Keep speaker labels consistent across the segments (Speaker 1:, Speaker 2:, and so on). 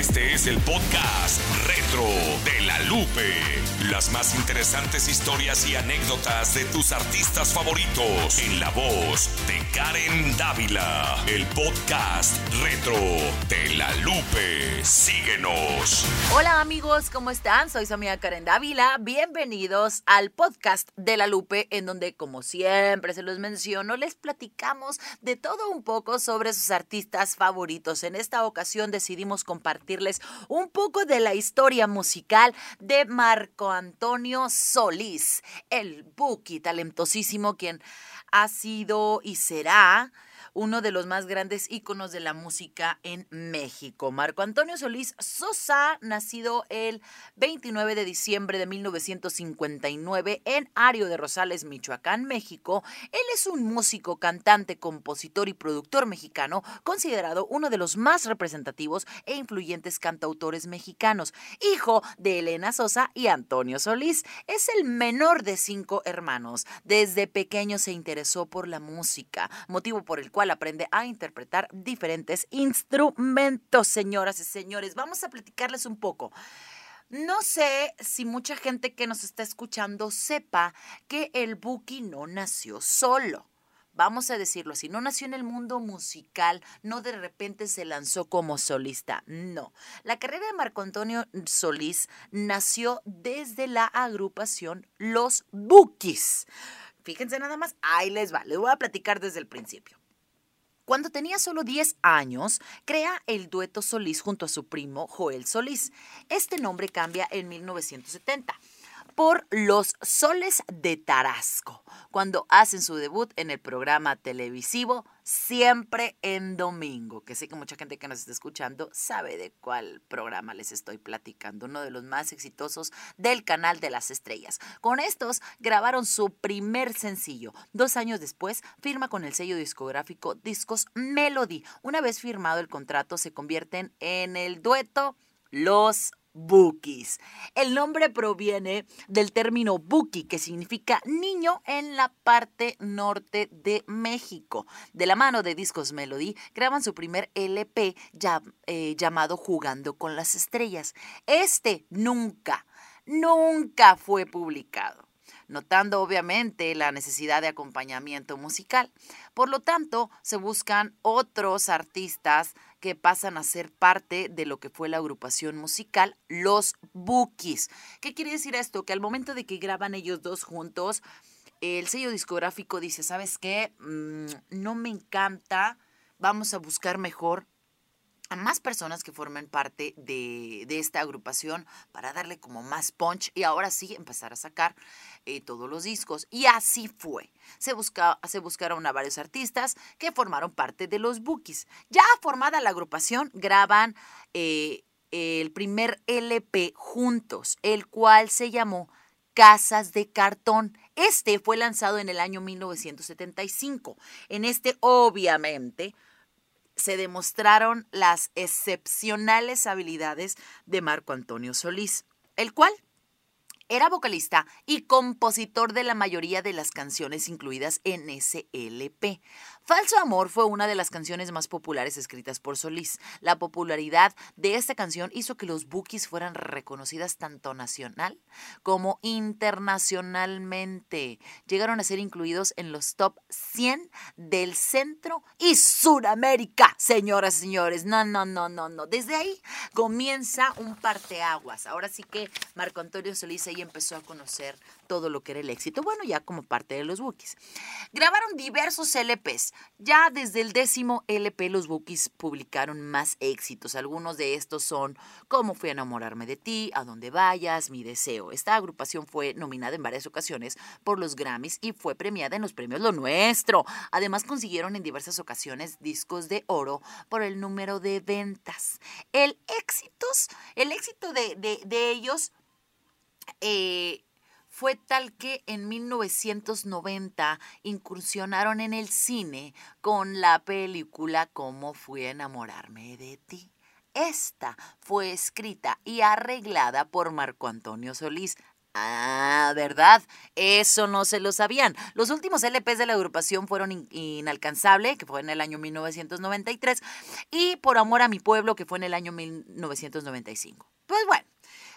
Speaker 1: Este es el podcast retro de la Lupe. Las más interesantes historias y anécdotas de tus artistas favoritos en la voz de Karen Dávila. El podcast retro de la Lupe. Síguenos.
Speaker 2: Hola amigos, ¿cómo están? Soy su amiga Karen Dávila. Bienvenidos al podcast de la Lupe, en donde, como siempre se los menciono, les platicamos de todo un poco sobre sus artistas favoritos. En esta ocasión decidimos compartirles un poco de la historia musical de Marco Antonio Solís, el Buki talentosísimo quien ha sido y será uno de los más grandes íconos de la música en México. Marco Antonio Solís Sosa, nacido el 29 de diciembre de 1959 en Ario de Rosales, Michoacán, México. Él es un músico, cantante, compositor y productor mexicano, considerado uno de los más representativos e influyentes cantautores mexicanos. Hijo de Elena Sosa y Antonio Solís, es el menor de cinco hermanos. Desde pequeño se interesó por la música, motivo por el cual aprende a interpretar diferentes instrumentos, señoras y señores. Vamos a platicarles un poco. No sé si mucha gente que nos está escuchando sepa que el Buki no nació solo. Vamos a decirlo así, no nació en el mundo musical, no de repente se lanzó como solista, no. La carrera de Marco Antonio Solís nació desde la agrupación Los Bukis. Fíjense nada más, ahí les va, les voy a platicar desde el principio. Cuando tenía solo 10 años, crea el dueto Solís junto a su primo Joel Solís. Este nombre cambia en 1970 por Los Soles de Tarasco, cuando hacen su debut en el programa televisivo Siempre en Domingo, que sé que mucha gente que nos está escuchando sabe de cuál programa les estoy platicando, uno de los más exitosos del canal de las estrellas. Con estos grabaron su primer sencillo. Dos años después firma con el sello discográfico Discos Melody. Una vez firmado el contrato se convierten en el dueto Los Bukis. El nombre proviene del término Buki, que significa niño en la parte norte de México. De la mano de Discos Melody, graban su primer LP eh, llamado Jugando con las Estrellas. Este nunca, nunca fue publicado notando obviamente la necesidad de acompañamiento musical. Por lo tanto, se buscan otros artistas que pasan a ser parte de lo que fue la agrupación musical Los Bookies. ¿Qué quiere decir esto? Que al momento de que graban ellos dos juntos, el sello discográfico dice, ¿sabes qué? Mm, no me encanta, vamos a buscar mejor a más personas que formen parte de, esta agrupación para darle como más punch y ahora sí empezar a sacar eh, todos los discos. Y así fue. Se, se buscaron a varios artistas que formaron parte de los Bookies. Ya formada la agrupación, graban eh, el primer LP juntos, el cual se llamó Casas de Cartón. Este fue lanzado en el año 1975. En este, obviamente, se demostraron las excepcionales habilidades de Marco Antonio Solís, el cual era vocalista y compositor de la mayoría de las canciones incluidas en ese LP. Falso Amor fue una de las canciones más populares escritas por Solís. La popularidad de esta canción hizo que los Bookies fueran reconocidas tanto nacional como internacionalmente. Llegaron a ser incluidos en los top 100 del Centro y Suramérica, señoras y señores. No, no, no, no, no. Desde ahí comienza un parteaguas. Ahora sí que Marco Antonio Solís empezó a conocer todo lo que era el éxito, bueno, ya como parte de los Bookies. Grabaron diversos LPs. Ya desde el décimo LP los Bookies publicaron más éxitos. Algunos de estos son Cómo fui a enamorarme de ti, A dónde vayas, Mi deseo. Esta agrupación fue nominada en varias ocasiones por los Grammys y fue premiada en los premios Lo Nuestro. Además consiguieron en diversas ocasiones discos de oro por el número de ventas. El éxitos, el éxito de, de ellos eh, fue tal que en 1990 incursionaron en el cine con la película Cómo fui a enamorarme de ti. Esta fue escrita y arreglada por Marco Antonio Solís. Ah, ¿verdad? Eso no se lo sabían. Los últimos LPs de la agrupación fueron Inalcanzable, que fue en el año 1993, y Por Amor a mi Pueblo, que fue en el año 1995. Pues bueno,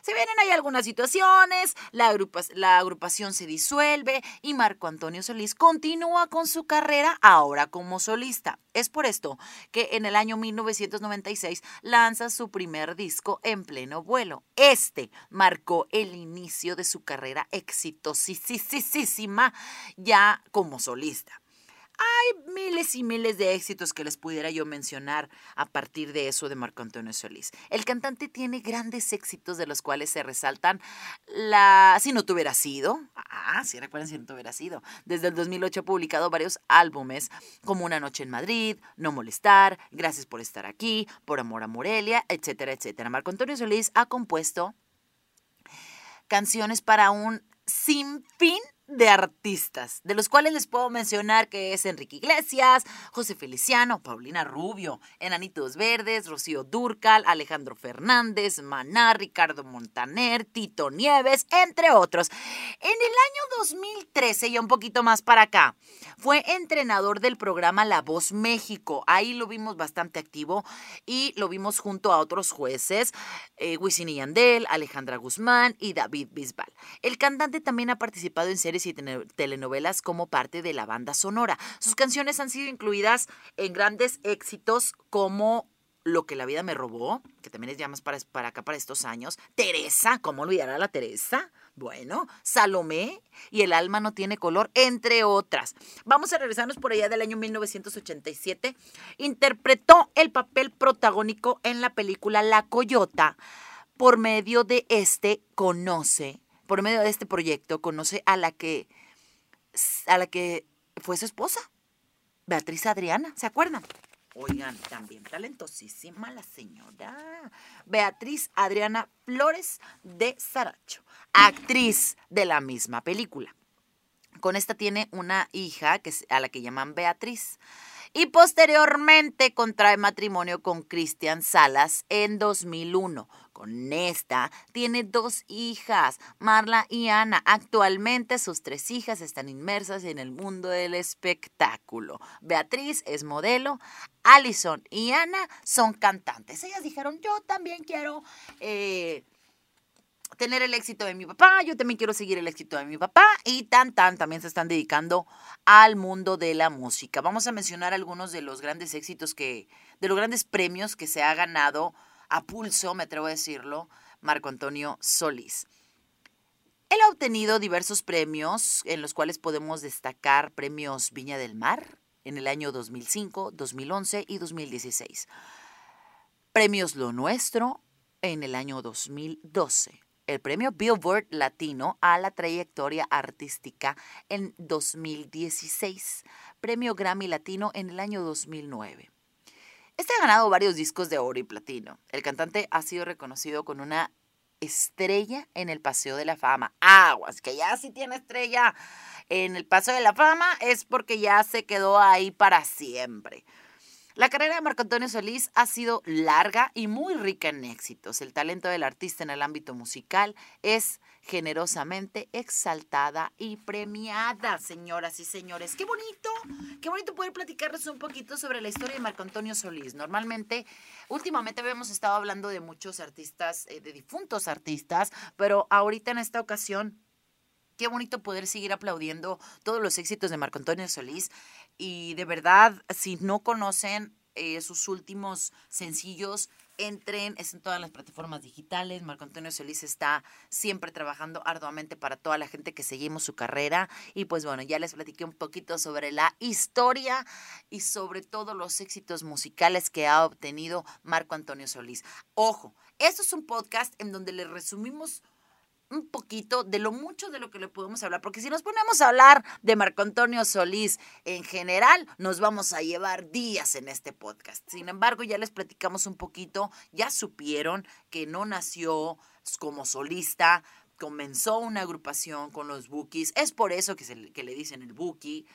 Speaker 2: se vienen ahí algunas situaciones, la, la agrupación se disuelve y Marco Antonio Solís continúa con su carrera ahora como solista. Es por esto que en el año 1996 lanza su primer disco en pleno vuelo. Este marcó el inicio de su carrera exitosísima ya como solista. Hay miles y miles de éxitos que les pudiera yo mencionar a partir de eso de Marco Antonio Solís. El cantante tiene grandes éxitos de los cuales se resaltan la Si no tuviera sido. Ah, sí, recuerden Si no tuviera sido. Desde el 2008 ha publicado varios álbumes como Una noche en Madrid, No molestar, Gracias por estar aquí, Por amor a Morelia, etcétera, etcétera. Marco Antonio Solís ha compuesto canciones para un sinfín de artistas, de los cuales les puedo mencionar que es Enrique Iglesias, José Feliciano, Paulina Rubio, Enanitos Verdes, Rocío Durcal, Alejandro Fernández, Maná, Ricardo Montaner, Tito Nieves, entre otros. En el año 2013 y un poquito más para acá, fue entrenador del programa La Voz México. Ahí lo vimos bastante activo y lo vimos junto a otros jueces, eh, Wisin y Yandel, Alejandra Guzmán y David Bisbal. El cantante también ha participado en series y telenovelas como parte de la banda sonora. Sus canciones han sido incluidas en grandes éxitos como lo que la vida me robó, que también es ya más para, para acá, para estos años. Teresa, ¿cómo olvidar a la Teresa? Bueno, Salomé y El alma no tiene color, entre otras. Vamos a regresarnos por allá del año 1987. Interpretó el papel protagónico en la película La Coyota. Por medio de este, conoce por medio de este proyecto conoce a la que, a la que fue su esposa, Beatriz Adriana, ¿se acuerdan? Oigan, también talentosísima la señora Beatriz Adriana Flores de Saracho, actriz de la misma película. Con esta tiene una hija que, a la que llaman Beatriz y posteriormente contrae matrimonio con Cristian Salas en 2001. Con esta tiene dos hijas, Marla y Ana. Actualmente sus tres hijas están inmersas en el mundo del espectáculo. Beatriz es modelo, Allison y Ana son cantantes. Ellas dijeron, yo también quiero... Eh, tener el éxito de mi papá, yo también quiero seguir el éxito de mi papá y tan tan también se están dedicando al mundo de la música. Vamos a mencionar algunos de los grandes éxitos que, de los grandes premios que se ha ganado a pulso, me atrevo a decirlo, Marco Antonio Solís. Él ha obtenido diversos premios en los cuales podemos destacar premios Viña del Mar en el año 2005, 2011 y 2016. Premios Lo Nuestro en el año 2012 el premio Billboard Latino a la trayectoria artística en 2016, premio Grammy Latino en el año 2009. Este ha ganado varios discos de oro y platino. El cantante ha sido reconocido con una estrella en el Paseo de la Fama. Aguas, que ya si tiene estrella en el Paseo de la Fama es porque ya se quedó ahí para siempre. La carrera de Marco Antonio Solís ha sido larga y muy rica en éxitos. El talento del artista en el ámbito musical es generosamente exaltada y premiada, señoras y señores. Qué bonito, qué bonito poder platicarles un poquito sobre la historia de Marco Antonio Solís. Normalmente, últimamente habíamos estado hablando de muchos artistas, eh, de difuntos artistas, pero ahorita en esta ocasión Qué bonito poder seguir aplaudiendo todos los éxitos de Marco Antonio Solís. Y de verdad, si no conocen eh, sus últimos sencillos, entren, es en todas las plataformas digitales. Marco Antonio Solís está siempre trabajando arduamente para toda la gente que seguimos su carrera. Y pues bueno, ya les platiqué un poquito sobre la historia y sobre todos los éxitos musicales que ha obtenido Marco Antonio Solís. Ojo, esto es un podcast en donde les resumimos un poquito de lo mucho de lo que le podemos hablar, porque si nos ponemos a hablar de Marco Antonio Solís en general, nos vamos a llevar días en este podcast. Sin embargo, ya les platicamos un poquito, ya supieron que no nació como solista, comenzó una agrupación con los Bookies, es por eso que, se, que le dicen el Bookie.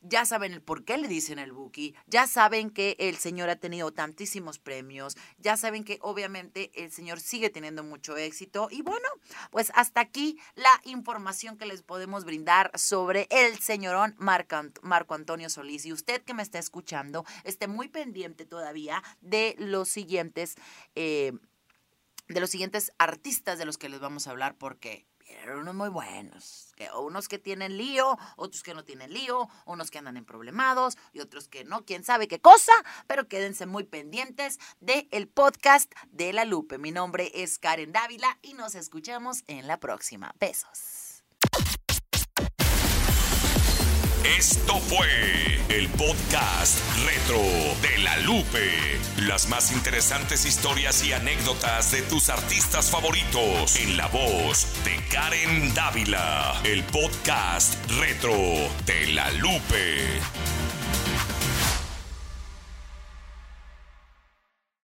Speaker 2: Ya saben el por qué le dicen el Buki, ya saben que el señor ha tenido tantísimos premios, ya saben que obviamente el señor sigue teniendo mucho éxito y bueno, pues hasta aquí la información que les podemos brindar sobre el señorón Marco, Antonio Solís. Y usted que me está escuchando, esté muy pendiente todavía de los siguientes... Eh, de los siguientes artistas de los que les vamos a hablar porque unos muy buenos, unos que tienen lío, otros que no tienen lío, unos que andan en problemados y otros que no, quién sabe qué cosa, pero quédense muy pendientes del el podcast de La Lupe. Mi nombre es Karen Dávila y nos escuchamos en la próxima. Besos.
Speaker 1: Esto fue el podcast retro de la Lupe. Las más interesantes historias y anécdotas de tus artistas favoritos en la voz de Karen Dávila. El podcast retro de la Lupe.